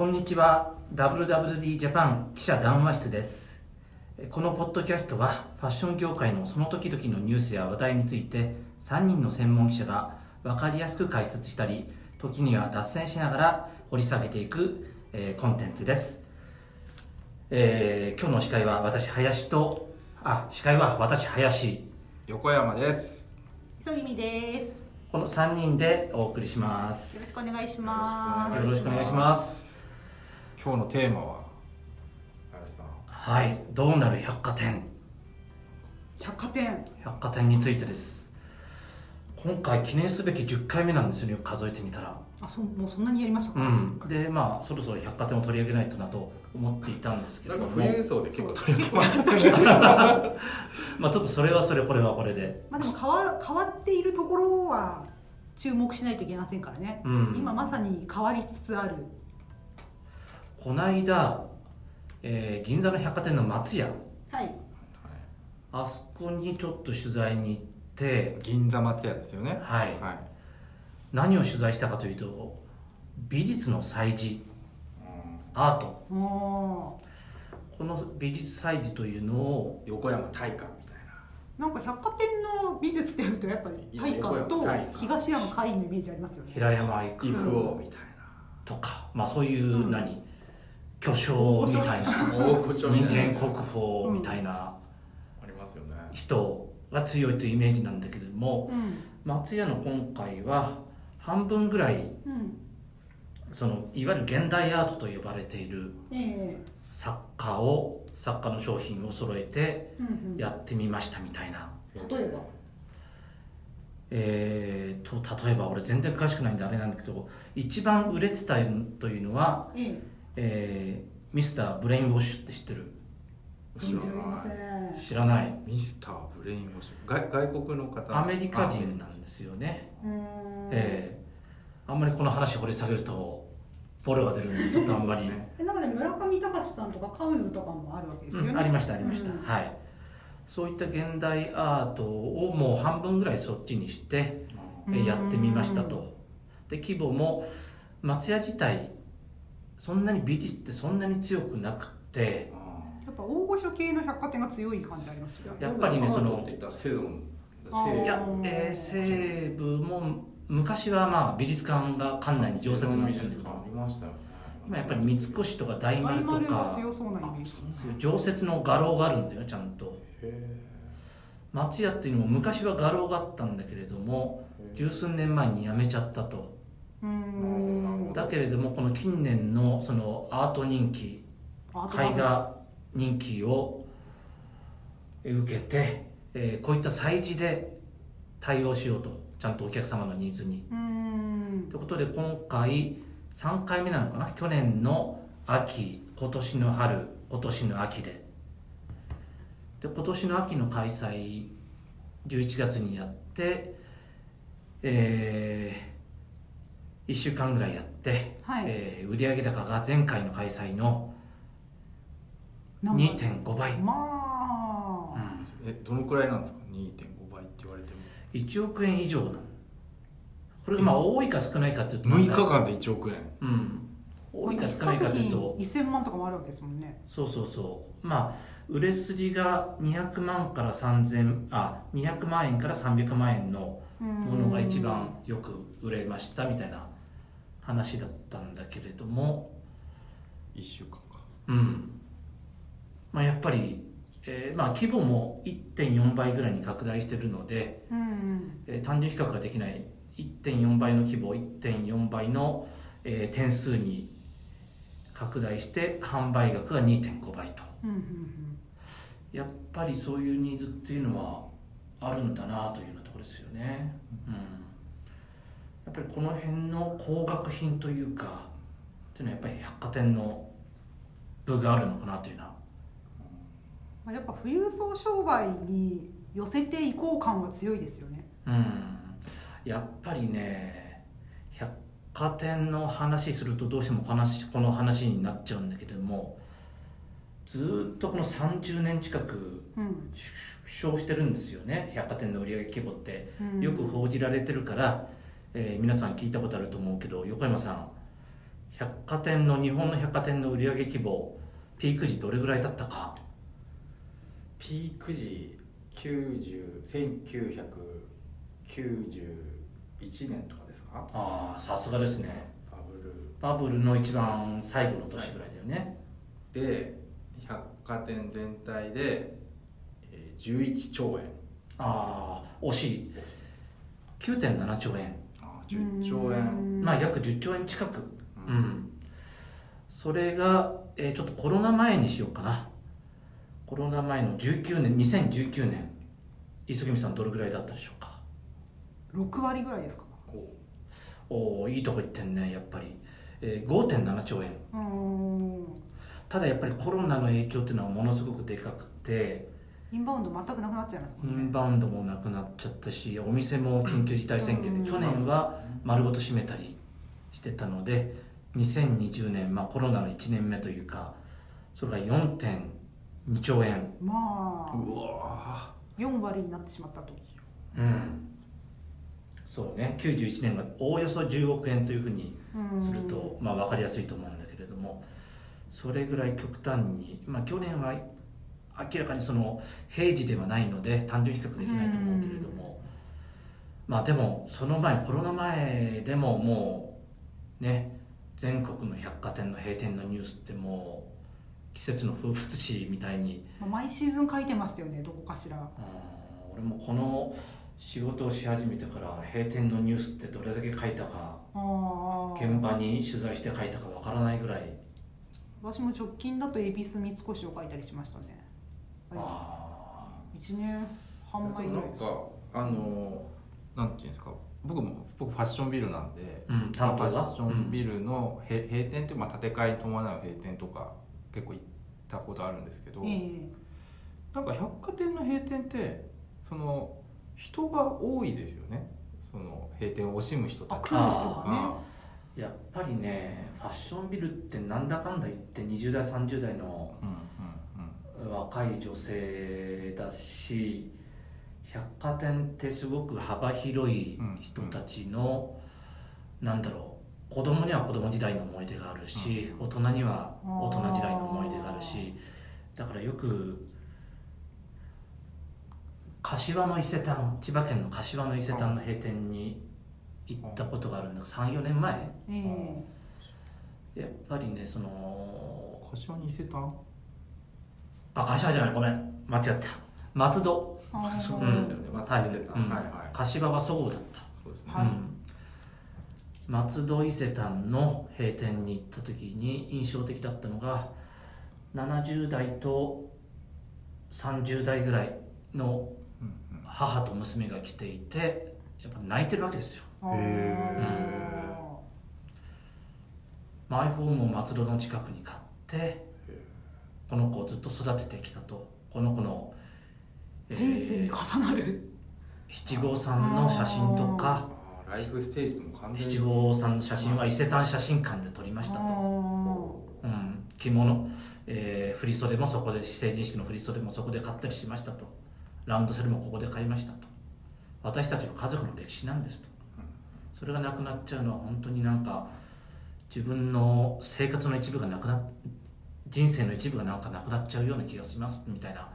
こんにちは WWD ジャパン記者談話室ですこのポッドキャストはファッション業界のその時々のニュースや話題について3人の専門記者が分かりやすく解説したり時には脱線しながら掘り下げていく、えーコンテンツです、えー今日の司会は私林とあ司会は私林横山です。磯君です。よこの3人でお送りしますろしくお願いします。よろしくお願いします今日のテーマは？林さん。はいどうなる百貨店百貨店。百貨店についてです今回記念すべき10回目なんですよねよく数えてみたらあ、そう、もうそんなにやりましたか。うんでまあそろそろ百貨店を取り上げないとなと思っていたんですけなんかれども富裕層で結構取り上げましたね。まあちょっとそれはそれこれはこれでまあ、でも、変わ、変わっているところは。注目しないといけませんからね。うん今まさに変わりつつある。この間、えー銀座の百貨店の松屋はい。あそこにちょっと取材に行って銀座松屋ですよね。はいはい。何を取材したかというと美術の祭事アートおおこの美術祭事というのを横山大観みたいな。ー。なんか百貨店の美術ってやると、やっぱり大観と東山海のイメージありますよね。平山育イフオみたいとか、まあ、そういううん何、巨匠みたいな人間国宝みたいなありますよね。人が強いというイメージなんだけれどもうん。松屋の今回は半分ぐらいうん。そのいわゆる現代アートと呼ばれているええ作家を作家の商品を揃えて。やってみましたみたいな、例えば？えー、と例えば俺全然詳しくないんであれなんだけど一番売れてたというのは、ええ。えー Mr. Brainwash って知ってる？存じ上げません。知らない？ Mr. Brainwash。外外国の方。アメリカ人なんですよね、うーん。えーあんまりこの話掘り下げるとボロが出るんでちょっとあんまり、えなんかね村上隆さんとかカウズとかもあるわけですよね、うん。ありましたありました、うん。はい。そういった現代アートをもう半分ぐらいそっちにして、えーやってみましたと。で規模も松屋自体そんなに美術ってそんなに強くなくってあやっぱ大御所系の百貨店が強い感じありますよ。ーやっぱりねそのいや、えー西部も昔はまあ美術館が館内に常設なんですけどありましたよね。今やっぱり三越とか大大丸とか強そうなイメージ。そういう常設の画廊があるんだよちゃんと。へ松屋っていうのも昔は画廊があったんだけれどもー十数年前に辞めちゃったとだけれどもこの近年のそのアート人気絵画人気を受けて、えーこういった催事で対応しようとちゃんとお客様のニーズに。ということで今回3回目なのかな？去年の秋今年の春今年の秋で。で今年の秋の開催11月にやってえ1週間ぐらいやって、はい。えー売上高が前回の開催のなんか2.5倍、まうあ、ん、えどのくらいなんですか？2.5倍って言われても。1億円以上なのこれがまあ多いか少ないかっていうと6日間で1億円。うん。多いか少ないかというと。一作品1000万とかもあるわけですもんね。そうそうそう。まあ売れ筋が200万から3000あ200万円から300万円のもものが一番よく売れましたみたいな話だったんだけれども。1週間か。うん。まあやっぱり、えーまあ、規模も1.4倍ぐらいに拡大してるので、うんえー単純比較ができない1.4倍の規模1.4倍の、えー点数に拡大して販売額が2.5倍と。うんうん。やっぱりそういうニーズっていうのはあるんだなというようなところですよね、うん、やっぱりこの辺の高額品というかっていうのはやっぱり百貨店の部があるのかなというなまあやっぱ富裕層商売に寄せていこう感は強いですよね。うん。やっぱりね百貨店の話するとどうしてもこの話この話になっちゃうんだけれどもずーっとこの30年近くうん。縮小してるんですよね。百貨店の売上規模って。うん。よく報じられてるから、えー皆さん聞いたことあると思うけど横山さん百貨店の日本の百貨店の売上規模ピーク時どれぐらいだったか？ピーク時90 1991年とかですか？ああさすがですね。バブル。バブルの一番最後の年ぐらいだよね、で百貨店全体でえー11兆円。ああ惜しい。9.7兆円10兆円。まあ約10兆円近く。ううん。んそれが、えーちょっとコロナ前にしようかな。コロナ前の19年2019年。磯君さんどれぐらいだったでしょうか？6割ぐらいですか？こおおいいとこ行ってんねやっぱり、えー5.7兆円。うーん。ただやっぱりコロナの影響っていうのはものすごくでかくてインバウンド全くなくなっちゃいますね。ンバウンドもなくなっちゃったしお店も緊急事態宣言うん。で去年は丸ごと閉めたりしてたので2020年、まあ、コロナの1年目というかそれが4.2兆円まあううわ4割になってしまったと。うん。そうね。91年がおおよそ10億円というふうにうんすると、まあ、分かりやすいと思うんだけれどもそれぐらい極端に、まあ、去年は明らかにその平時ではないので単純比較できないと思うけれども、まあでもその前コロナ前でももうね全国の百貨店の閉店のニュースってもう季節の風物詩みたいに。まあ毎シーズン書いてましたよねどこかしら。うん俺もこの仕事をし始めてから閉店のニュースってどれだけ書いたか現場に取材して書いたかわからないぐらい。私も直近だと恵比寿三越を書いたりしましたねあ1年半前ぐらい。ですなんかあのなんていうんですか。僕も僕ファッションビルなんで、ーうんファッションビルの閉閉店って、まあ、建て替えに伴う閉店とか結構行ったことあるんですけど、えなんか百貨店の閉店ってその人が多いですよね。その閉店を惜しむ人たちね。やっぱりねファッションビルってなんだかんだ言って20代30代のうん若い女性だし百貨店ってすごく幅広い人たちの、なんだろう子供には子供時代の思い出があるし、大人には大人時代の思い出があるしだからよく柏の伊勢丹千葉県の柏の伊勢丹の閉店に行ったことがあるんだ34年前。ええ。やっぱりねその柏に伊勢丹？あ柏じゃないごめん。間違った。松戸。そううん。ですよね。松はい戸伊勢丹、うん。はいはい。柏はそごうだった。そうですね、松戸伊勢丹の閉店に行った時に印象的だったのが70代と30代ぐらいの母と娘が来ていてやっぱ泣いてるわけですよ。マイホームを松戸の近くに買ってこの子をずっと育ててきたと。この子の、えー人生に重なる？七五三の写真とか。ライフステージでも完全に七五三の写真は伊勢丹写真館で撮りましたと、あうん、着物、えー振り袖もそこで成人式の振り袖もそこで買ったりしましたと。ラウンドセルもここで買いましたと。私たちの家族の歴史なんですと。それがなくなっちゃうのは本当になんか自分の生活の一部がなくな人生の一部がなんかなくなっちゃうような気がしますみたいな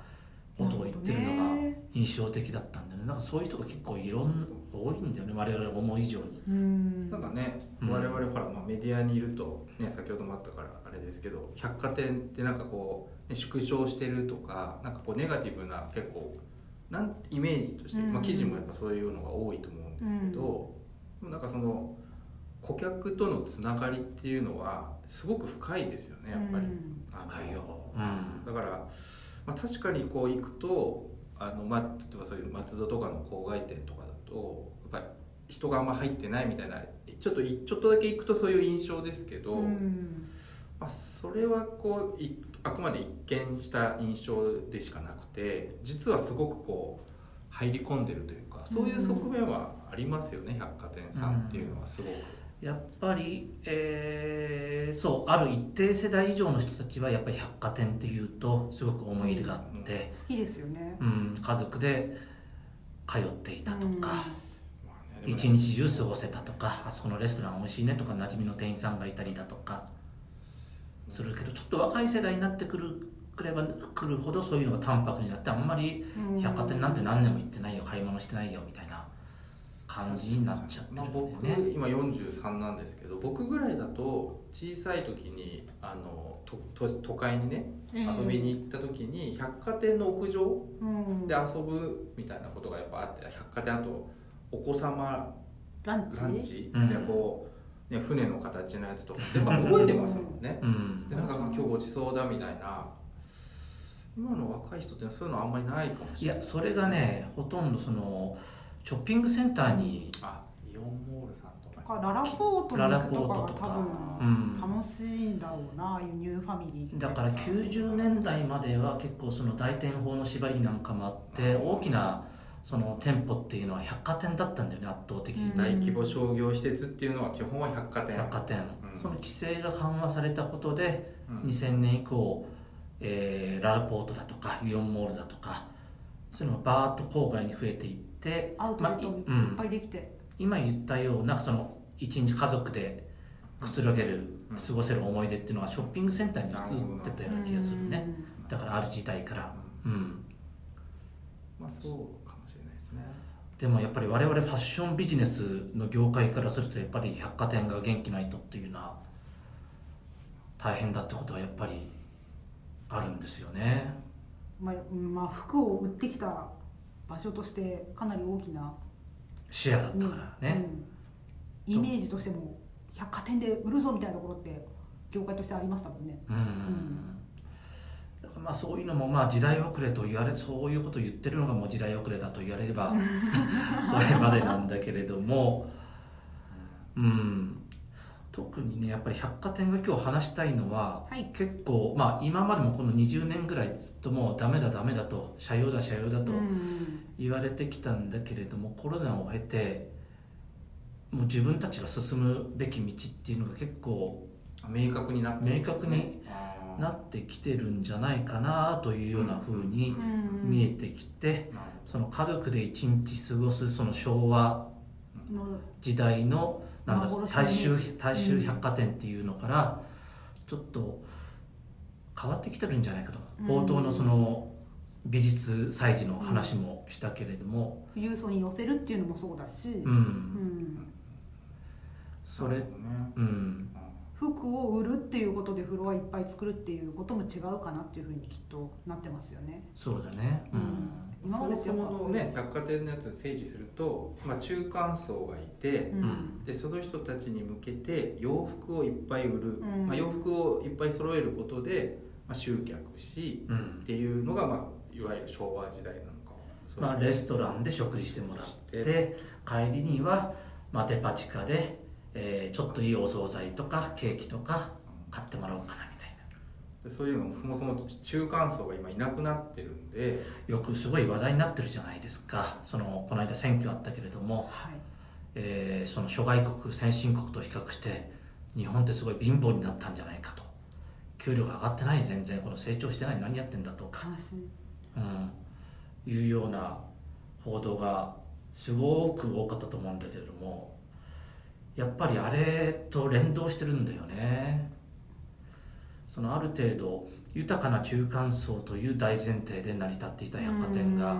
ことを言ってるのが印象的だったんだよね。なんかそういう人が結構いろん多いんだよね我々思う以上に。うん。なんかね、うん。我々ほら、まあ、メディアにいると、ね、先ほどもあったからあれですけど百貨店ってなんかこう、ね、縮小してるとかなんかこうネガティブな結構なんイメージとして、うん。まあ、記事もやっぱそういうのが多いと思うんですけど、でもなんかその顧客とのつながりっていうのはすごく深いですよねやっぱり。うんあの深いよ、うん、だから、まあ、確かにこう行くとあの、まあ、例えばそういう松戸とかの郊外店とかだとやっぱり人があんま入ってないみたいなちょっといちょっとだけ行くとそういう印象ですけど、うん。まあ、それはこういあくまで一見した印象でしかなくて実はすごくこう入り込んでるというかそういう側面はありますよね、百貨店さんっていうのはすごく。やっぱり、えーそうある一定世代以上の人たちはやっぱり百貨店っていうとすごく思い入れがあって、好きですよね。うん家族で通っていたとか、まあね、一日中過ごせたとかあそこのレストラン美味しいねとか馴染みの店員さんがいたりだとかするけどちょっと若い世代になってくるくればくるほどそういうのが淡白になってあんまりうん百貨店なんて何年も行ってないよ買い物してないよみたいな感じになっちゃってるまあ、んだよ僕、ね、今43なんですけど僕ぐらいだと小さい時にあのとと都会にねええ遊びに行った時に百貨店の屋上うん。で遊ぶみたいなことがやっぱあって百貨店あとお子様ランチ？ランチ？うん。でこう、ね、船の形のやつとか。やっぱ覚えてますもんね。うん。でなんかあ今日ごちそうだみたいな。今の若い人ってそういうのあんまりないかもいしれないやそれがねほとんどそのショッピングセンターにあイオンモールさんとかかララポートに行くとかがララポートとか。多うん分楽しいんだろうな、輸入ファミリーだから90年代までは結構その大店法の縛りなんかもあって大きなその店舗っていうのは百貨店だったんだよね圧倒的に。うん。大規模商業施設っていうのは基本は百貨店。百貨店、うん。その規制が緩和されたことでうん。2000年以降、えーララポートだとかイオンモールだとかそういうのがバーッと郊外に増えていってアウトレットもいっまあいうん。ぱいできて、今言ったようなその一日家族でくつろげる、うん。過ごせる思い出っていうのはショッピングセンターに移ってたような気がするね。うん。だからある時代から。うん。まあそうかもしれないですね。でもやっぱり我々ファッションビジネスの業界からするとやっぱり百貨店が元気ないとっていうのは大変だってことはやっぱりあるんですよね。まあうんまあ、服を売ってきた場所としてかなり大きな、シェアだったからね、うん。イメージとしても百貨店で売るぞみたいなところって業界としてありましたもんね。うん。だからまあそういうのもまあ時代遅れと言われそういうことを言ってるのがもう時代遅れだと言われれば それまでなんだけれども。うん特にねやっぱり百貨店が今日話したいのははい。結構まあ今までもこの20年ぐらいずっともうダメだダメだと社用だ社用だとうん。言われてきたんだけれどもコロナを経てもう自分たちが進むべき道っていうのが結構明確になってね。明確になってきてるんじゃないかなというような風にうん。見えてきてその家族で一日過ごすその昭和の時代のなんだ大衆大衆百貨店っていうのからちょっと変わってきてるんじゃないかと。うん。冒頭のその美術祭事の話もしたけれども。富裕層に寄せるっていうのもそうだし、ううん。んそれうん服を売るっていうことでフロアいっぱい作るっていうことも違うかなっていうふうにきっとなってますよね。そうだね。うん。今までそもそものね百貨店のやつ整理すると、まあ、中間層がいて、うん。でその人たちに向けて洋服をいっぱい売る、うん。まあ、洋服をいっぱい揃えることで、まあ、集客しうん。っていうのが、まあ、いわゆる昭和時代なのか。まあ、レストランで食事してもらって。帰りには、まあ、デパ地下で、えーちょっといいお惣菜とかケーキとか買ってもらおうかなみたいでそういうのもそもそも中間層が今いなくなってるんで。なよくすごい話題になってるじゃないですか。そのこの間選挙あったけれども、はい。えーその諸外国先進国と比較して日本ってすごい貧乏になったんじゃないかと。給料が上がってない全然。この成長してない。何やってんだと。悲しい。うん、いうような報道がすごく多かったと思うんだけれどもやっぱりあれと連動してるんだよね。そのある程度豊かな中間層という大前提で成り立っていた百貨店が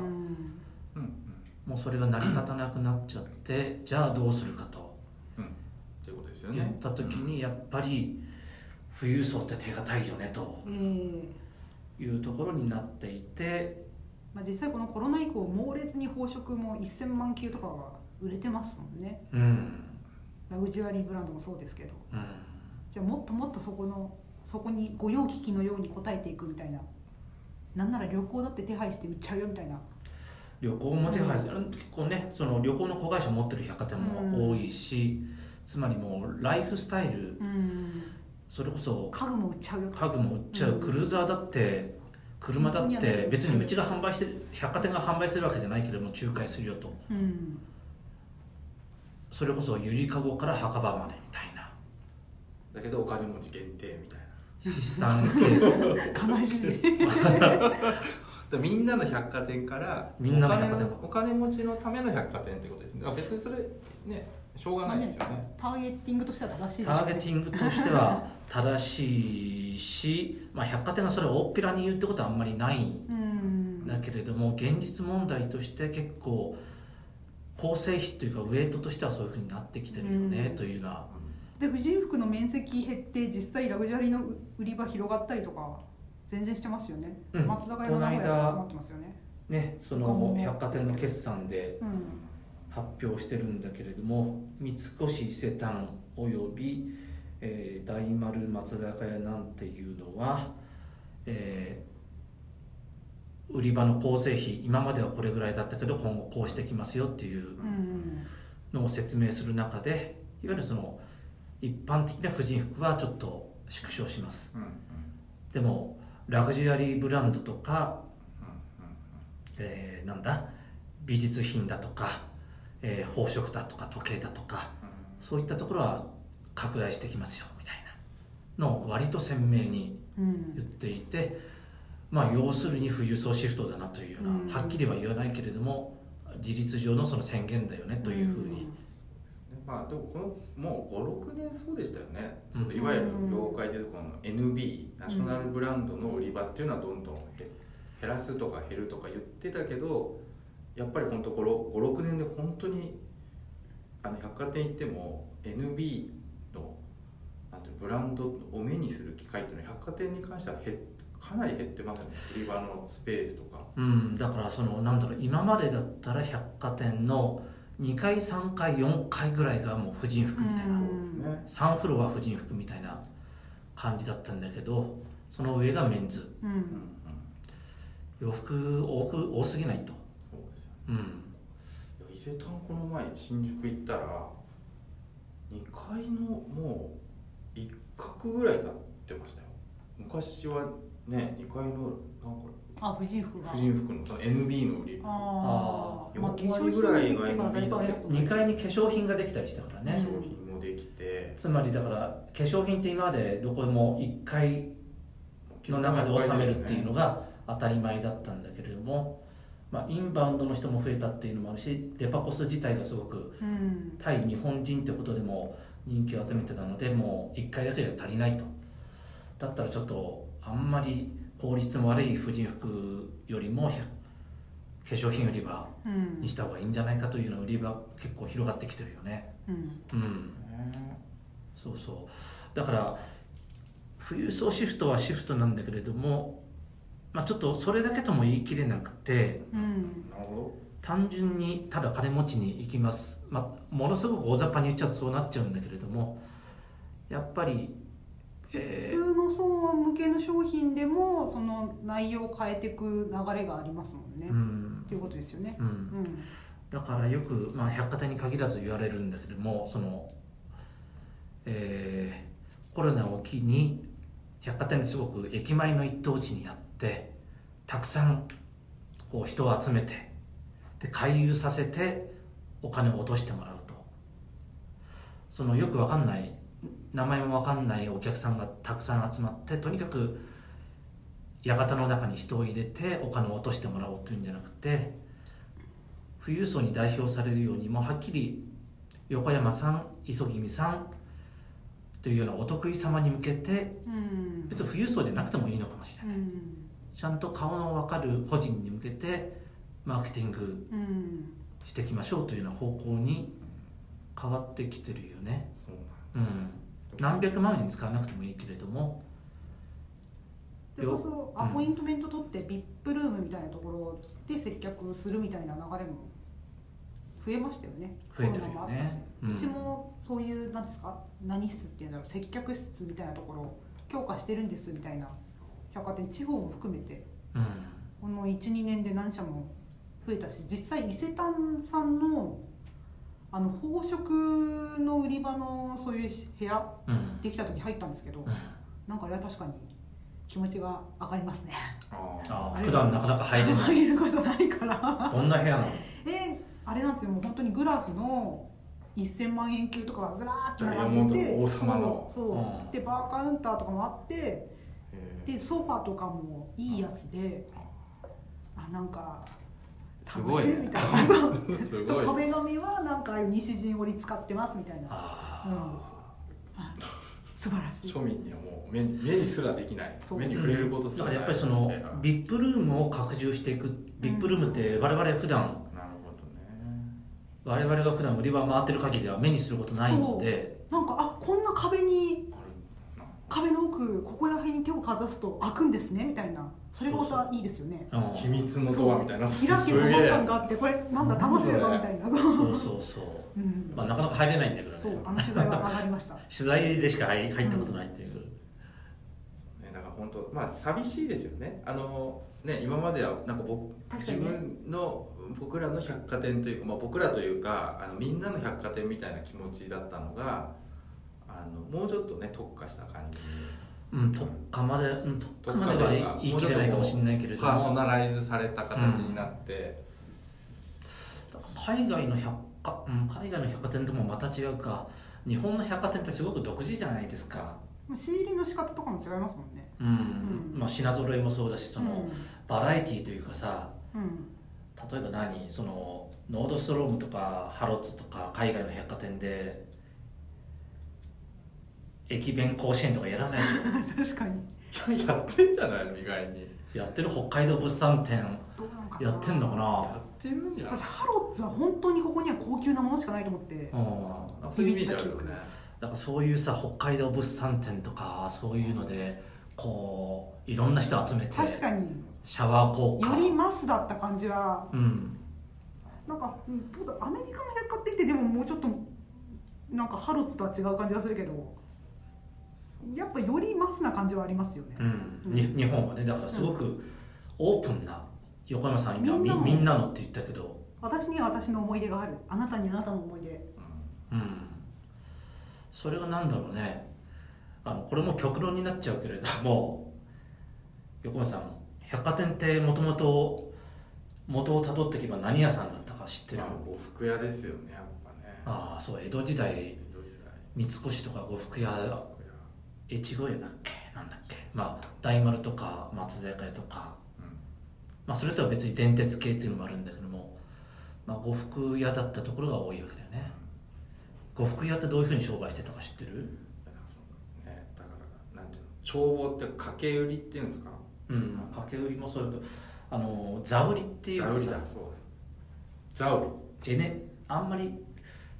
もうそれが成り立たなくなっちゃってじゃあどうするかと。うん。うんっていうことですよね。言った時にやっぱり富裕層って手堅いよねと。えーいうところになっていてまあ、実際このコロナ以降猛烈に宝飾も1000万球とかが売れてますもんね。うんラグジュアリーブランドもそうですけど。うん。じゃあもっともっとそこのそこに御用聞きのように応えていくみたいな。なんなら旅行だって手配して売っちゃうよみたいな。旅行も手配する、結構ねその旅行の子会社持ってる百貨店も多いし、つまりもうライフスタイルうん。それこそ家具も売っちゃうよ。と家具も売っちゃう、うん。クルーザーだって車だって別にうちが販売してる百貨店が販売するわけじゃないけれども仲介するよと。うんそれこそゆりかごから墓場までみたいな。だけどお金持ち限定みたいな。資産形成。悲しいだらみんなの百貨店からみんなの百貨店。お金お金持ちのための百貨店ってことですね。別にそれねしょうがないですよね。ターゲティングとしては正しいでしょうね。ターゲティングとしては正しいし、まあ、百貨店がそれを大っぴらに言うってことはあんまりないんうんだけれども現実問題として結構構成比というかウェイトとしてはそういうふうになってきてるよね、うん。というのは。で婦人服の面積減って実際ラグジュアリーの売り場広がったりとか全然してますよね、うん。松坂屋の名古屋で集まってますよね。ねその百貨店の決算でうん。発表してるんだけれども三越伊勢丹および、えー大丸松坂屋なんていうのは、えー売り場の構成比今まではこれぐらいだったけど今後こうしてきますよっていううんのを説明する中でいわゆるその一般的な婦人服はちょっと縮小します。うんうん。でもラグジュアリーブランドとか、うんえーなんだ美術品だとか、えー宝飾だとか時計だとかそういったところは拡大してきますよみたいなのを割と鮮明にうん。言っていて、まあ要するに富裕層シフトだなというような、うん。はっきりは言わないけれども事実上のその宣言だよねというふうに、まあでもこのもう56年そうでしたよね、うん。そのいわゆる業界でこの NB ナショナルブランドの売り場っていうのはどんどん減減らすとか減るとか言ってたけどやっぱりこのところ56年で本当にあの百貨店行っても NB のなんていうのブランドを目にする機会っていうのは百貨店に関しては減っかなり減ってますよね売り場のスペースとか。うん、だからそのなんだろう今までだったら百貨店の2階3階4階ぐらいがもう婦人服みたいな、うんそうですね。3フロア婦人服みたいな感じだったんだけどその上がメンズ。うん。洋服多く多すぎないと、そうですよね。うん、伊勢丹この前新宿行ったら2階のもう一角ぐらいになってましたよ。昔はね2階のなんかあ婦人服が。婦人服のその NB の売り。場ああ4割ぐらいが化粧品っていうか大体2階に化粧品ができたりしたからね、商品もできて、つまりだから化粧品って今までどこでも1階の中で収めるっていうのが当たり前だったんだけれども、まあ、インバウンドの人も増えたっていうのもあるしデパコス自体がすごくうん。対日本人ってことでも人気を集めてたのでもう1回だけでは足りないと。だったらちょっとあんまり効率の悪い婦人服よりも化粧品売り場うん。にした方がいいんじゃないかというような売り場結構広がってきてるよね。うん。うん。そうそう。だから富裕層シフトはシフトなんだけれども、まあ、ちょっとそれだけとも言い切れなくてうん。単純にただ金持ちに行きます、まあ、ものすごく大雑把に言っちゃうとそうなっちゃうんだけれどもやっぱり、え普通の層向けの商品でもその内容を変えていく流れがありますもんね、ーうん。っていうことですよね。う、うん。んだからよく、まあ、百貨店に限らず言われるんだけどもその、えーコロナを機に百貨店ですごく駅前の一等地にあってたくさんこう人を集めてで回遊させてお金を落としてもらうと。そのよくわかんない名前もわかんないお客さんがたくさん集まってとにかく館の中に人を入れてお金を落としてもらおうというんじゃなくて富裕層に代表されるようにもうはっきり横山さん磯君さんというようなお得意様に向けてうん。別に富裕層じゃなくてもいいのかもしれない。うん。ちゃんと顔の分かる個人に向けてマーケティングうん。していきましょうというような方向に変わってきてるよね。どそうなんうん何百万円使わなくてもいいけれども。それこそアポイントメント取って VIP ルームみたいなところで接客するみたいな流れも増えましたよね。増えてるよね。う。ん。うちもそういう何ですか何室っていうんだろう接客室みたいなところを強化してるんですみたいな百貨店地方も含めて。うん。この12年で何社も増えたし実際伊勢丹さんのあの宝飾の売り場のそういう部屋うん。できた時入ったんですけど、うん。なんかあれは確かに気持ちが上がりますね。ああ普段なかなか入れない。入ることないから。どんな部屋なの？えあれなんですよ。もう本当にグラフの1000万円級とかがずらーっと並んでて王様の。そうそう。うん。でバーカウンターとかもあってでソファとかもいいやつであなんかすごいねみたいな。そう。すごい。壁紙はなんか西陣織使ってますみたいな。あうん。素晴らしい。庶民にはもう目に目にすらできない。目に触れることすだらない。からやっぱりその絵が VIP ルームを拡充していく VIP ルームって我々普段なるほどね。我々が普段売り場回ってる限りは目にすることないので。なんかあこんな壁に壁の奥ここら辺に手をかざすと開くんですねみたいな。それがまたいいですよね。うん。秘密のドアみたいな。開けるボタンがあってこれなんだ楽しいぞみたいな。そうそうそう、う。ん。まあ、なかなか入れないんだけどね。そうあの取材は上がりました。取材でしか入入ったことないっていう、ね、だから本当まあ寂しいですよね。あのね今まではなんか僕自分の僕らの百貨店というか、まあ、僕らというかあのみんなの百貨店みたいな気持ちだったのがあのもうちょっとね特化した感じに。うん、特化まで、うん、特特化まではいい切れないかもしれないけれどパーソもナライズされた形になって、海外の百貨、うん、海外の百貨店ともまた違うか。日本の百貨店ってすごく独自じゃないですか、仕入れの仕方とかも違いますもんね。うんうん。まあ、品揃えもそうだしその、うバラエティーというかさ。んうん。例えば何？そのノードストロームとかハロッツとか海外の百貨店で駅弁甲子園とかやらないでし 確かに。いややってんじゃないの意外に。ょやってる北海道物産展。どうなのかな。やってんのかな。やってるんじゃない私ハロッツは本当にここには高級なものしかないと思ってうん。あそういうイメージあるよね。だからそういうさ北海道物産展とかそういうのでこういろんな人集めて確かに。シャワー効果。よりマスだった感じは。うん。なんかアメリカの百貨店ってでももうちょっとなんかハロッツとは違う感じがするけどやっぱよりマスな感じはありますよね、うん、に日本はね。だからすごくオープンな横山さん今みみんなのって言ったけど。私には私の思い出がある。あなたにあなたの思い出。うん。それがなんだろうね。あのこれも極論になっちゃうけれども横山さん百貨店ってもともと元をたどっていけば何屋さんだったか知ってる、まあ呉服屋ですよねやっぱね。ああそう江戸時代。江戸時代。呉三越とか呉服屋服屋越後屋だっけ？なんだっけ？まあ大丸とか松坂屋とか。うん。まあそれとは別に電鉄系っていうのもあるんだけども、まあ、呉服屋だったところが多いわけだよね。呉服屋ってどういうふうに商売してたか知ってる？だからそのねだからなんていうの帳簿って掛け売りっていうんですか？うん。掛け売りもそうだけどあの座売りっていうザかさ。ウリだそうザウえねあんまり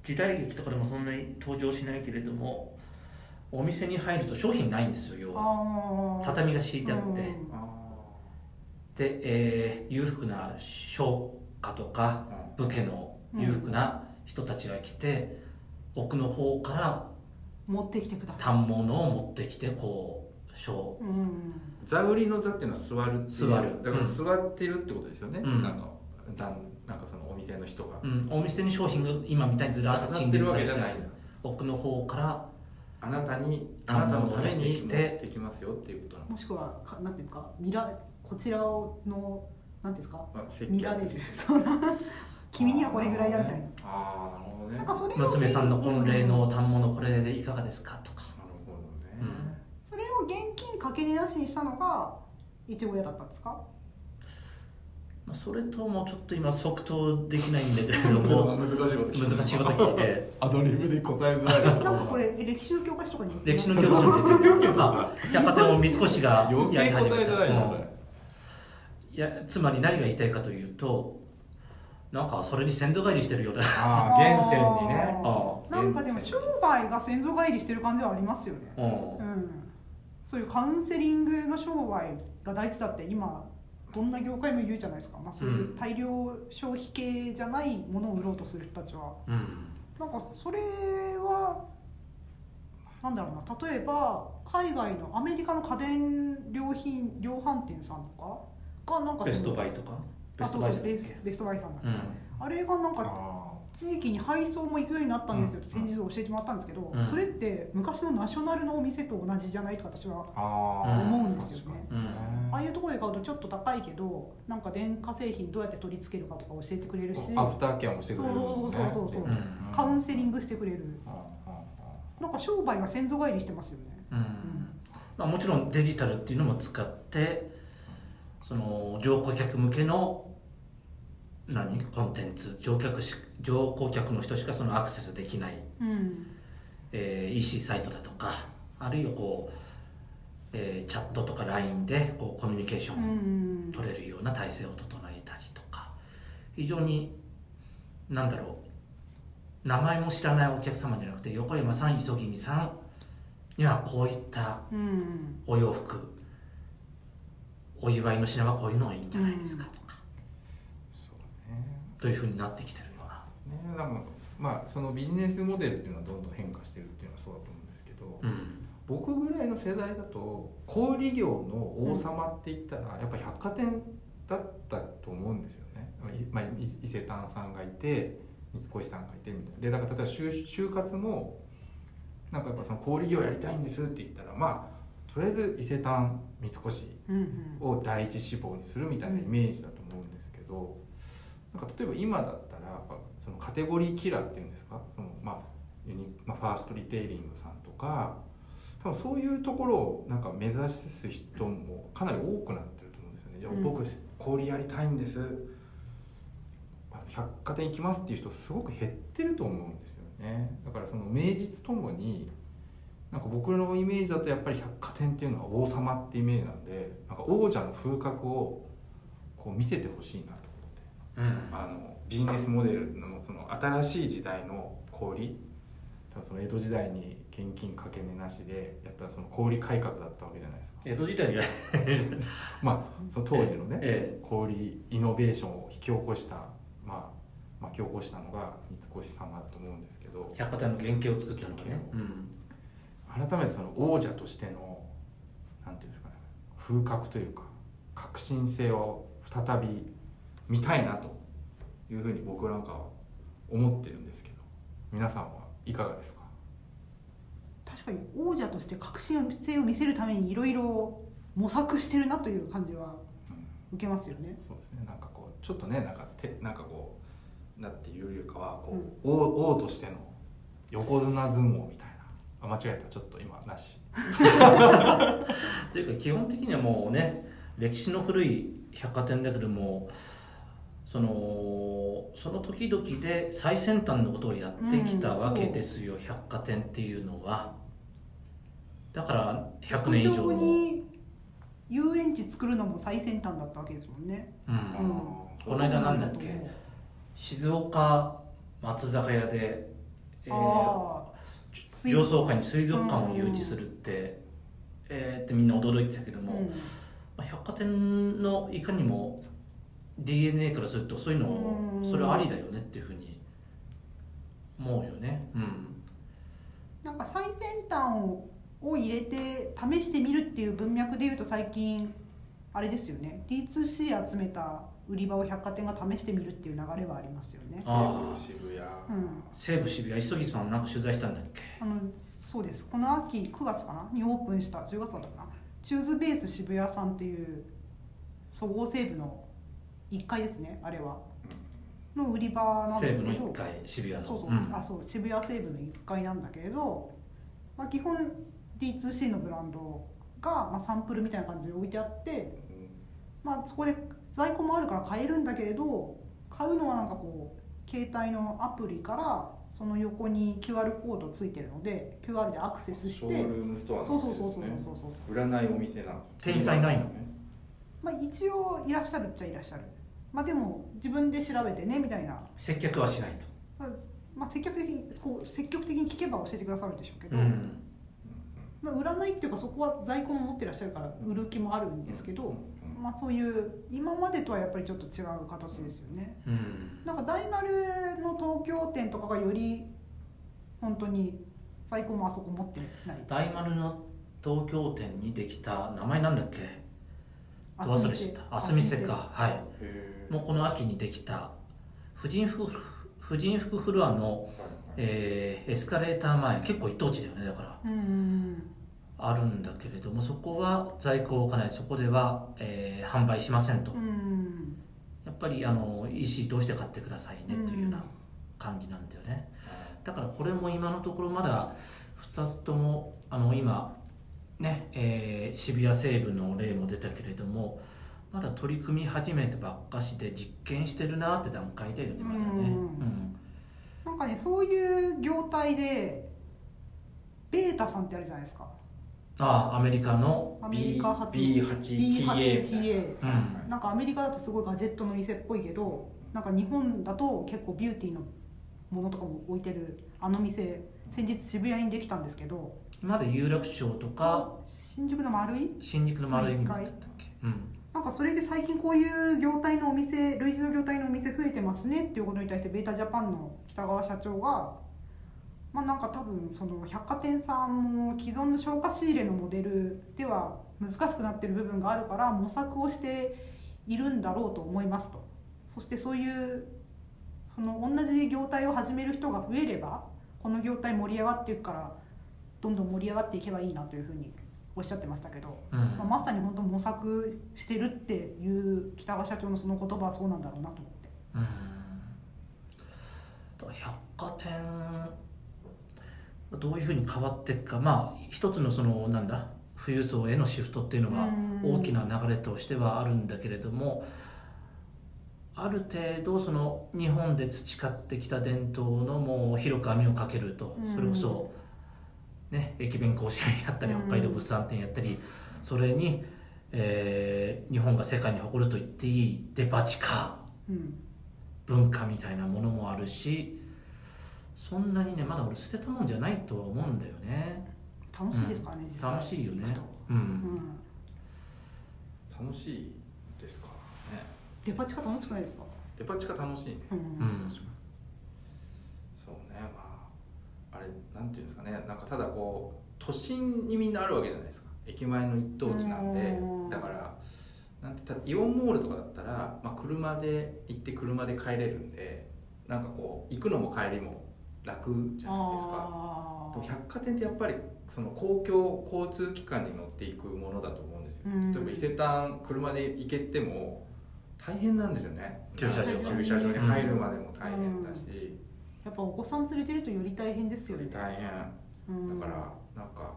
時代劇とかでもそんなに登場しないけれどもお店に入ると商品ないんですよ畳が敷いてあって、で、えー裕福な商家とかあ武家の裕福な人たちが来て、奥の方から持ってきてください。反物を持ってきてこう商。うん。座売りの座っていうのは座るっていう。座る。だからうん。座ってるってことですよね、うん。なんかだんなんかそのお店の人が。うん、お店に商品が今みたいにずらっと飾ってるわけ陳列されてじゃないんだ。奥の方からあなたにあなたのために持ってきますよっていうことなの。もしくはかなんていうかミラこちらのなんていうんですか？まあ接見られる。そんな君にはこれぐらいだみたいな。ああなるほどね。なんかそれを娘さんの婚礼の反物これでいかがですか？とか。なるほどね、うん。それを現金かけ値なしにしたのがいちご屋だったんですか？まあそれともちょっと今即答できないんだけれども 難しいこと聞いて難しいこと聞いて。アドリブで答えづらいでしょなんかこれ歴史の教科書とかに。歴史の教科書に出てるけど、まあ、百貨店を三越が余計答えづらいやつまり何が言いたいかというとなんかそれに先祖返りしてるような。ああ原点にね。あなんかでも商売が先祖返りしてる感じはありますよね。うん。うん。そういうカウンセリングの商売が大事だって今どんな業界も言うじゃないですか、まあ、そういう大量消費系じゃないものを売ろうとする人たちは。うん。なんかそれはなんだろうな。例えば海外のアメリカの家電良品量販店さんとかがなんかベストバイとか？ベあストバイさんだっけ、うん。あれがなんかあ地域に配送も行くようになったんですよってうん。先日教えてもらったんですけど、うん。それって昔のナショナルのお店と同じじゃないと私は思うんですよね。うん。ああいうところで買うとちょっと高いけどなんか電化製品どうやって取り付けるかとか教えてくれるしアフターケアもしてくれるそうそうそうそううん。カウンセリングしてくれる。なんか商売が先祖返りしてますよね、うん。まあ、もちろんデジタルっていうのも使ってその乗顧客向けの何？コンテンツ。乗客し乗顧客の人しかそのアクセスできない、うん。えー EC サイトだとかあるいはこう、えーチャットとか LINE でこうコミュニケーショうンん取れるような体制を整えたりとか。非常になんだろう。名前も知らないお客様じゃなくて横山さん磯君さんにはこういったうん。お洋服。お祝いの品はこういうのがいいんじゃないですかというふうになってきてるような。ねだからまあそのビジネスモデルっていうのはどんどん変化してるっていうのはそうだと思うんですけど、うん。僕ぐらいの世代だと小売業の王様って言ったらやっぱ百貨店だったと思うんですよね、いまあ、い伊勢丹さんがいて三越さんがいてみたいな。でだから例えば就就活もなんかやっぱその小売業やりたいんですって言ったらまあとりあえず伊勢丹三越うんを第一志望にするみたいなイメージだと思うんですけど、なんか例えば今だったらそのカテゴリーキラーっていうんですか？その、まあユニまあ、ファーストリテイリングさんとか多分そういうところをなんか目指す人もかなり多くなってると思うんですよね。じゃあうん僕小売やりたいんです。百貨店行きますっていう人すごく減ってると思うんですよね。だからその名実ともになんか僕のイメージだとやっぱり百貨店っていうのは王様ってイメージなんでなんか王者の風格をこう見せてほしいなと。思ってうん。あのビジネスモデルのその新しい時代の小売多分その江戸時代に現金かけ値なしでやったその小売改革だったわけじゃないですか。江戸時代に。はまあその当時のねえ小売イノベーションを引き起こした、まあ、巻き起こしたのが三越様だと思うんですけど。え百貨店の原型を作ったのがね、うん。改めてその王者としてのなんていうんですかね風格というか革新性を再び見たいなというふうに僕なんかは思ってるんですけど。皆さんはいかがですか？確かに王者として革新性を見せるためにいろいろ模索してるなという感じはうん受けますよね。そうですね。なんかこうちょっとねなんかてなんかこうなっていうよりかはこう、うん王王としての横綱相撲みたいな。あ間違えた。ちょっと今なし。というか基本的にはもうね歴史の古い百貨店だけどもそのその時々で最先端のことをやってきたわけですよ、百貨店っていうのは。だから100年以上。に遊園地作るのも最先端だったわけですもんね。うん、この間なんだっけ？静岡松坂屋で、えー上層階に水族館を誘致するって、えーってみんな驚いてたけども、うん。まあ百貨店のいかにも DNA からするとそういうのうん。それはありだよねっていうふうに思うよね。うん。なんか最先端をを入れて試してみるっていう文脈でいうと最近あれですよね。D2C 集めた売り場を百貨店が試してみるっていう流れはありますよね。ああ渋谷、うん。西武渋谷磯木さんなんか取材したんだっけ？あのそうです。この秋9月かな？にオープンした。10月だったかな？チューズベース渋谷さんっていうそごう西武の1階ですねあれは。の売り場なん西ですけど。武の1階渋谷の。そうそう、ん。あそう。渋谷西部の1階なんだけれど、まあ、基本 D2C のブランドが、まあ、サンプルみたいな感じで置いてあって、まあ、そこで在庫もあるから買えるんだけれど買うのはなんかこう携帯のアプリからその横に QR コードついてるので QR でアクセスしてショールームストアそうそうそうそうそう。そう売らないお店なんです店員さんいないの？まあ一応いらっしゃるっちゃいらっしゃるまあでも自分で調べてねみたいな。接客はしないと。まあ、まあ、積極的にこう積極的に聞けば教えてくださるでしょうけど、うん。まあ、売らないっていうかそこは在庫も持ってらっしゃるから売る気もあるんですけど、まあ、そういう今までとはやっぱりちょっと違う形ですよね。うん。なんか大丸の東京店とかがより本当に在庫もあそこ持ってない。大丸の東京店にできた名前なんだっけ？ど忘れちゃった。あすみせか。はい。へもうこの秋にできた婦人服婦人服フロアの、えーエスカレーター前結構一等地だよねだから。あるんだけれどもそこは在庫を置かない。そこでは、えー販売しませんと、やっぱりあの EC 通して買ってくださいねっていうような感じなんだよね、だからこれも今のところまだ2つともあの今ね、えー渋谷西部の例も出たけれどもまだ取り組み始めてばっかしで実験してるなって段階だよねまだね。うん。うん。なんかねそういう業態でベータさんってあるじゃないですか。ああアメリカのアメリカ発 B- B8TA みたい B8TA うん。なんかアメリカだとすごいガジェットの店っぽいけどなんか日本だと結構ビューティーのものとかも置いてるあの店先日渋谷にできたんですけどまだ有楽町とか新宿の丸い新宿の丸い一回だったっけ？うん。なんかそれで最近こういう業態のお店類似の業態のお店増えてますねっていうことに対してベータジャパンの北川社長がまあなんか多分その百貨店さんも既存の消化仕入れのモデルでは難しくなってる部分があるから模索をしているんだろうと思いますと。そしてそういうその同じ業態を始める人が増えればこの業態盛り上がっていくからどんどん盛り上がっていけばいいなというふうにおっしゃってましたけどうん。まあ、まさに本当模索してるっていう北川社長のその言葉はそうなんだろうなと思って。うん。百貨店どういうふうに変わっていくかまあ一つのそのなんだ富裕層へのシフトっていうのはうん。大きな流れとしてはあるんだけれどもある程度その日本で培ってきた伝統のもう広く網をかけると。うん。それこそ、ね、駅弁甲子園やったりうん北海道物産展やったりそれに、えー日本が世界に誇ると言っていいデパ地下うん文化みたいなものもあるしそんなにねまだ俺捨てたもんじゃないとは思うんだよね。楽しいですからね、実際。楽しいよね。ううん。ん。楽しいですかね。デパ地下楽しくないですか？デパ地下楽しいね。うん、うん。確かにそうねまああれなんていうんですかね。なんかただこう都心にみんなあるわけじゃないですか。駅前の一等地なんで。うん。だからなんてたイオンモールとかだったら、まあ、車で行って車で帰れるんでなんかこう行くのも帰りも楽じゃないですか。あでも百貨店ってやっぱりその公共交通機関に乗っていくものだと思うんですよ、うん。例えば伊勢丹車で行けても大変なんですよね。駐車場が。駐車場に入るまでも大変だし、やっぱお子さん連れてるとより大変ですよね。より大変。うん。だからなんか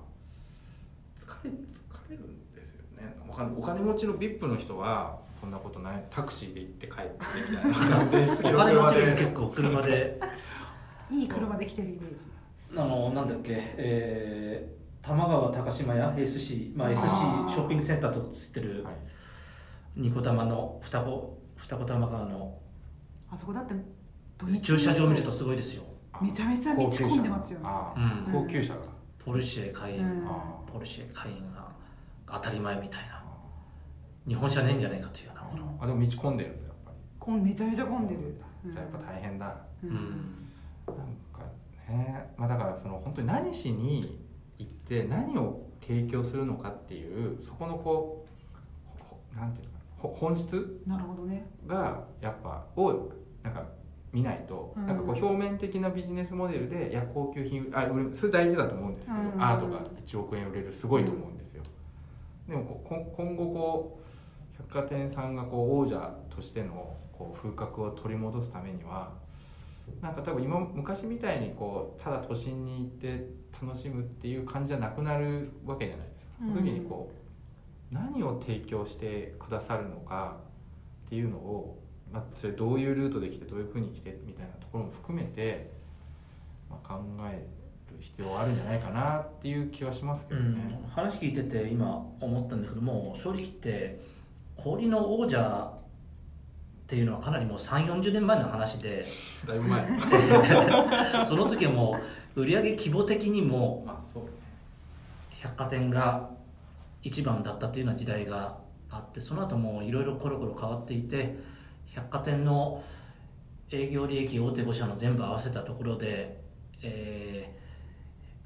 疲れ疲れるんですよね。お金持ちの VIP の人はそんなことない。タクシーで行って帰ってみたいな。運転室お金持ちで結構車で。いい車で来てるイメージ。あのなんだっけ、えー、玉川高島屋 SC、まあ、SC ショッピングセンターとつってる。はい。二子玉の双子双子玉川の。あそこだって駐車場を見るとすごいですよ。めちゃめちゃ道込んでますよね。高級車が、ポルシェカイエン、うん。あポルシェカイエンが当たり前みたいな。日本車ねえんじゃないかというようなこの、あでも道混んでるんだやっぱり。こんめちゃめちゃ混んでる。じゃあやっぱ大変だ、うん。うんなんかね。まあだからその本当に何しに行って何を提供するのかっていうそこのこうほなんていうのかな。ほ本質なるほどね。がやっぱをなんか見ないと、うん。なんかこう表面的なビジネスモデルでいや高級品あ売れそれ大事だと思うんですけど、うん。アートが1億円売れるすごいと思うんですよ、でもここ今後こう百貨店さんがこう王者としてのこう風格を取り戻すためにはなんか多分今昔みたいにこうただ都心に行って楽しむっていう感じじゃなくなるわけじゃないですか、その時にこう何を提供してくださるのかっていうのを、まあ、それどういうルートで来てどういうふうに来てみたいなところも含めて、まあ、考える必要はあるんじゃないかなっていう気はしますけどね。うん話聞いてて今思ったんだけども正直言って氷の王者っていうのはかなりもう3 4 0年前の話でだいぶ前 その時はもう売上規模的にも百貨店が一番だったというような時代があってその後もいろいろコロコロ変わっていて百貨店の営業利益大手5社の全部合わせたところで、えー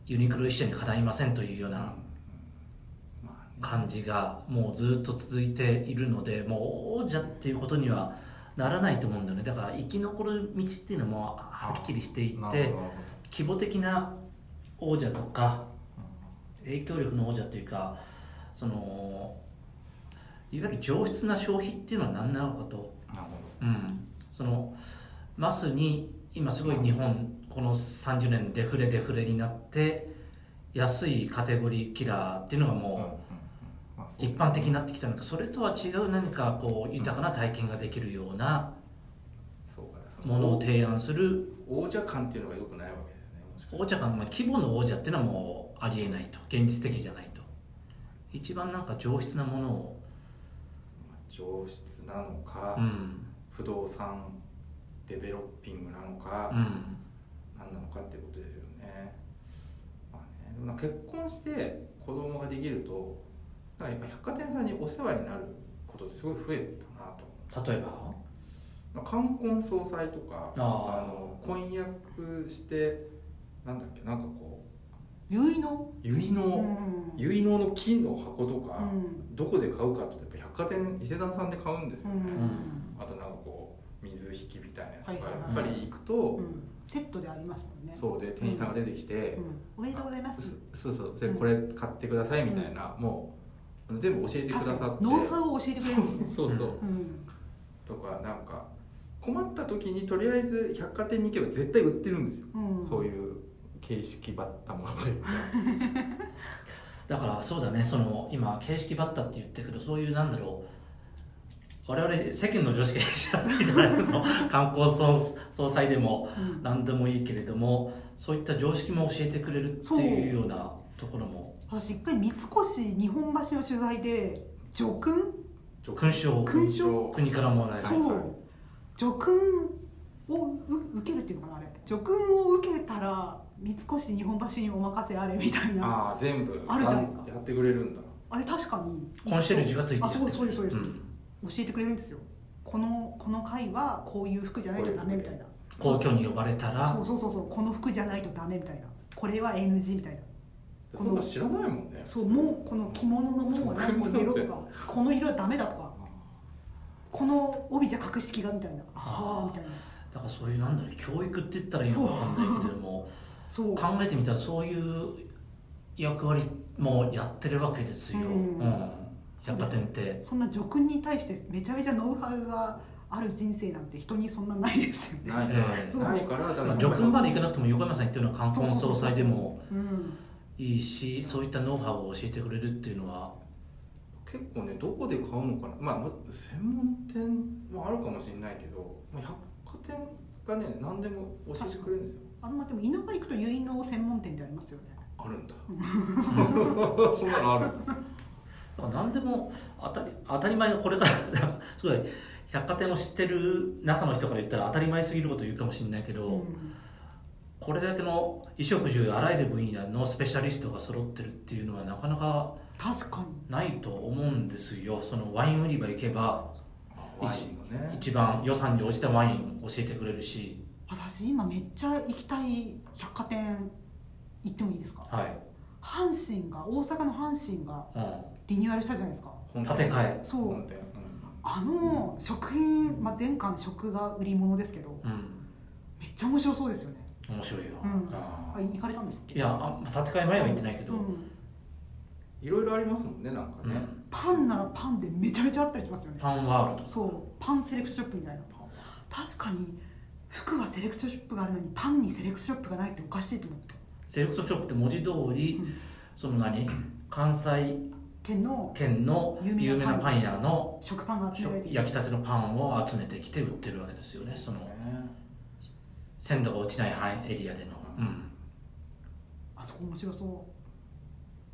ユニクロ一社にかないませんというような感じがもうずっと続いているのでもう王者っていうことにはならないと思うんだよね。だから生き残る道っていうのもはっきりしていて規模的な王者とか影響力の王者というかそのいわゆる上質な消費っていうのは何なのかと、なるほうん、そのマスに今すごい日本この30年デフレデフレになって安いカテゴリーキラーっていうのがどもう一般的になってきたのか。それとは違う何かこう豊かな体験ができるようなものを提案する。王者感っていうのがよくないわけですね王者感、まあ、規模の王者っていうのはもうありえないと。現実的じゃないと。一番なんか上質なものをまあ上質なのか、うん。不動産デベロッピングなのか、うん。何なのかっていうことですよね,、まあ、ねでも結婚して子供ができるとなんかやっぱ百貨店さんにお世話になることってすごい増えたなと例えば？まあ冠婚葬祭とかあー。の婚約してなんだっけなんかこ結の？う結納、うん。結納の木の箱とか、うん。どこで買うかって言ってやっぱ百貨店伊勢丹さんで買うんですよね、うん。あとなんかこう水引きみたいなやつとか、はいはいやっぱり行くと、うん。セットでありますもんね。そうで店員さんが出てきて、うん。おめでとうございます。すそうそうそれこれ買ってくださいみたいな、もう全部教えてくださって。ノウハウを教えてくれるんですね。そうそうそう、うん。とかなんか困った時にとりあえず百貨店に行けば絶対売ってるんですよ、うん。そういう形式ばったものというか。だからそうだねその今形式ばったって言ったけどそういうなんだろう我々世間の常識じゃないじゃないですか。そ の観光総総裁でもうん。何でもいいけれどもそういった常識も教えてくれるっていうようなところも。私一回三越日本橋の取材で叙勲？勲章勲章国からもらえ叙勲をう受けるっていうのかなあれ。叙勲を受けたら三越日本橋にお任せあれみたいな。あああ全部。あるじゃないですか。やってくれるんだ。れ確かに。コンシェルジュがついてる。あそうですそうですそうです、ん。教えてくれるんですよ。このこの回はこういう服じゃないとダメみたいな。皇居に呼ばれたら。そうそうそうそう。この服じゃないとダメみたいな。これは NG みたいな。そんな知らないもんね。そうもうこの着物のもうは何個の色とかこの色はダメだとか。この帯じゃ格式がみたいな。ああみたいな。だからそういうなんだろう教育って言ったらいいのかわかんないけれども考えてみたらそういう役割もやってるわけですよ、ううん。ん百貨店って。そんな叙勲に対してめちゃめちゃノウハウがある人生なんて人にそんなないですよね。ない。ええ。そう。ないからだからまあ、叙勲まで行かなくても横山さん言ってるような冠婚葬祭でもうんいいしそういったノウハウを教えてくれるっていうのは。結構ねどこで買うのかな。まあま専門店もあるかもしれないけど、まあ、百貨店がね何でも教えてくれるんですよあのまあでも田舎行くと結納専門店でありますよね。あるんだ。そんなのある。だから何でも当たり当たり前のこれからすごい百貨店を知ってる中の人から言ったら当たり前すぎること言うかもしれないけど、うん。これだけの衣食住あらゆる分野のスペシャリストが揃ってるっていうのはなかなか確かに。ないと思うんですよ。そのワイン売り場行けばワインのね。一番予算に応じたワイン教えてくれるし私今めっちゃ行きたい百貨店行ってもいいですか？はい、阪神が大阪の阪神がうリニューアルしたじゃないですか。本建て替え。そう。うん。あの食品、まあ、前巻食が売り物ですけどん、うん、めっちゃ面白そうですよね。面白いよ、うん。ああ。行かれたんですっけ？いやあ建て替え前は行ってないけど、うん。いろいろありますもんねなんかね、うん。パンならパンでめちゃめちゃあったりしますよね。パンワールドそう。パンセレクトショップみたいな。確かに服はセレクトショップがあるのにパンにセレクトショップがないっておかしいと思ってセレクトショップって文字通り、うん。その何？関西県の圏の有有名なパン屋。の食パンが焼きたてのパンを集めてきて売ってるわけですよねその。ね鮮度が落ちない範囲エリアでの、うん、あそこ面白そ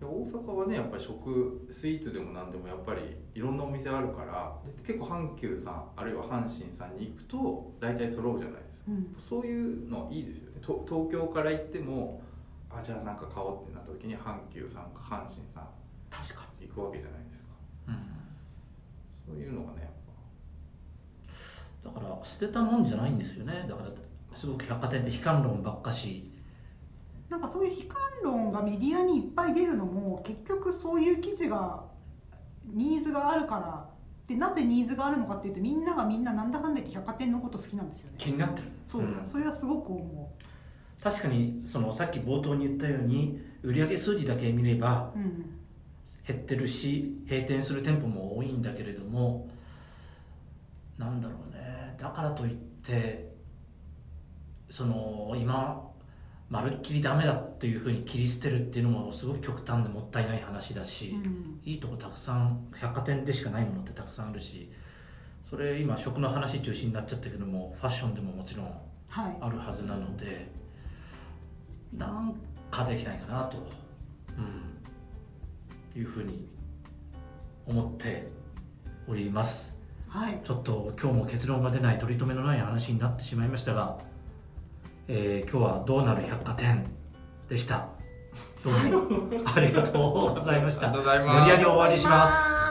いや大阪はねやっぱり食スイーツでも何でもやっぱりいろんなお店あるからで結構阪急さんあるいは阪神さんに行くと大体揃うじゃない。ですかう、うん、そういうのいいですよね。と東京から行ってもあじゃあなんか買おうってなった時に阪急さんか阪神さん確か行くわけじゃないですか。うん。そういうのがねやっだから捨てたもんじゃないんですよね。だからすごく百貨店って悲観論ばっかし。になんかそういう悲観論がメディアにいっぱい出るのも結局そういう記事がニーズがあるからでなぜニーズがあるのかっていうとみんながみんななんだかんだ言って百貨店のこと好きなんですよね。気になってる。そう、ん。それはすごく思確かにそのさっき冒頭に言ったように売上数字だけ見れば減ってるし閉店する店舗も多いんだけれどもなんだろうね。だからといってその今まるっきりダメだっていうふうに切り捨てるっていうのもすごく極端でもったいない話だし、うん。いいとこたくさん百貨店でしかないものってたくさんあるしそれ今食の話中心になっちゃったけどもファッションでももちろんはい。あるはずなのでなんかできないかなと、うん、いうふうに思っております。はい。ちょっと今日も結論が出ない取り留めのない話になってしまいましたが、えー今日はどうなる百貨店でした。どうも。ありがとうございました。無理やり終わりします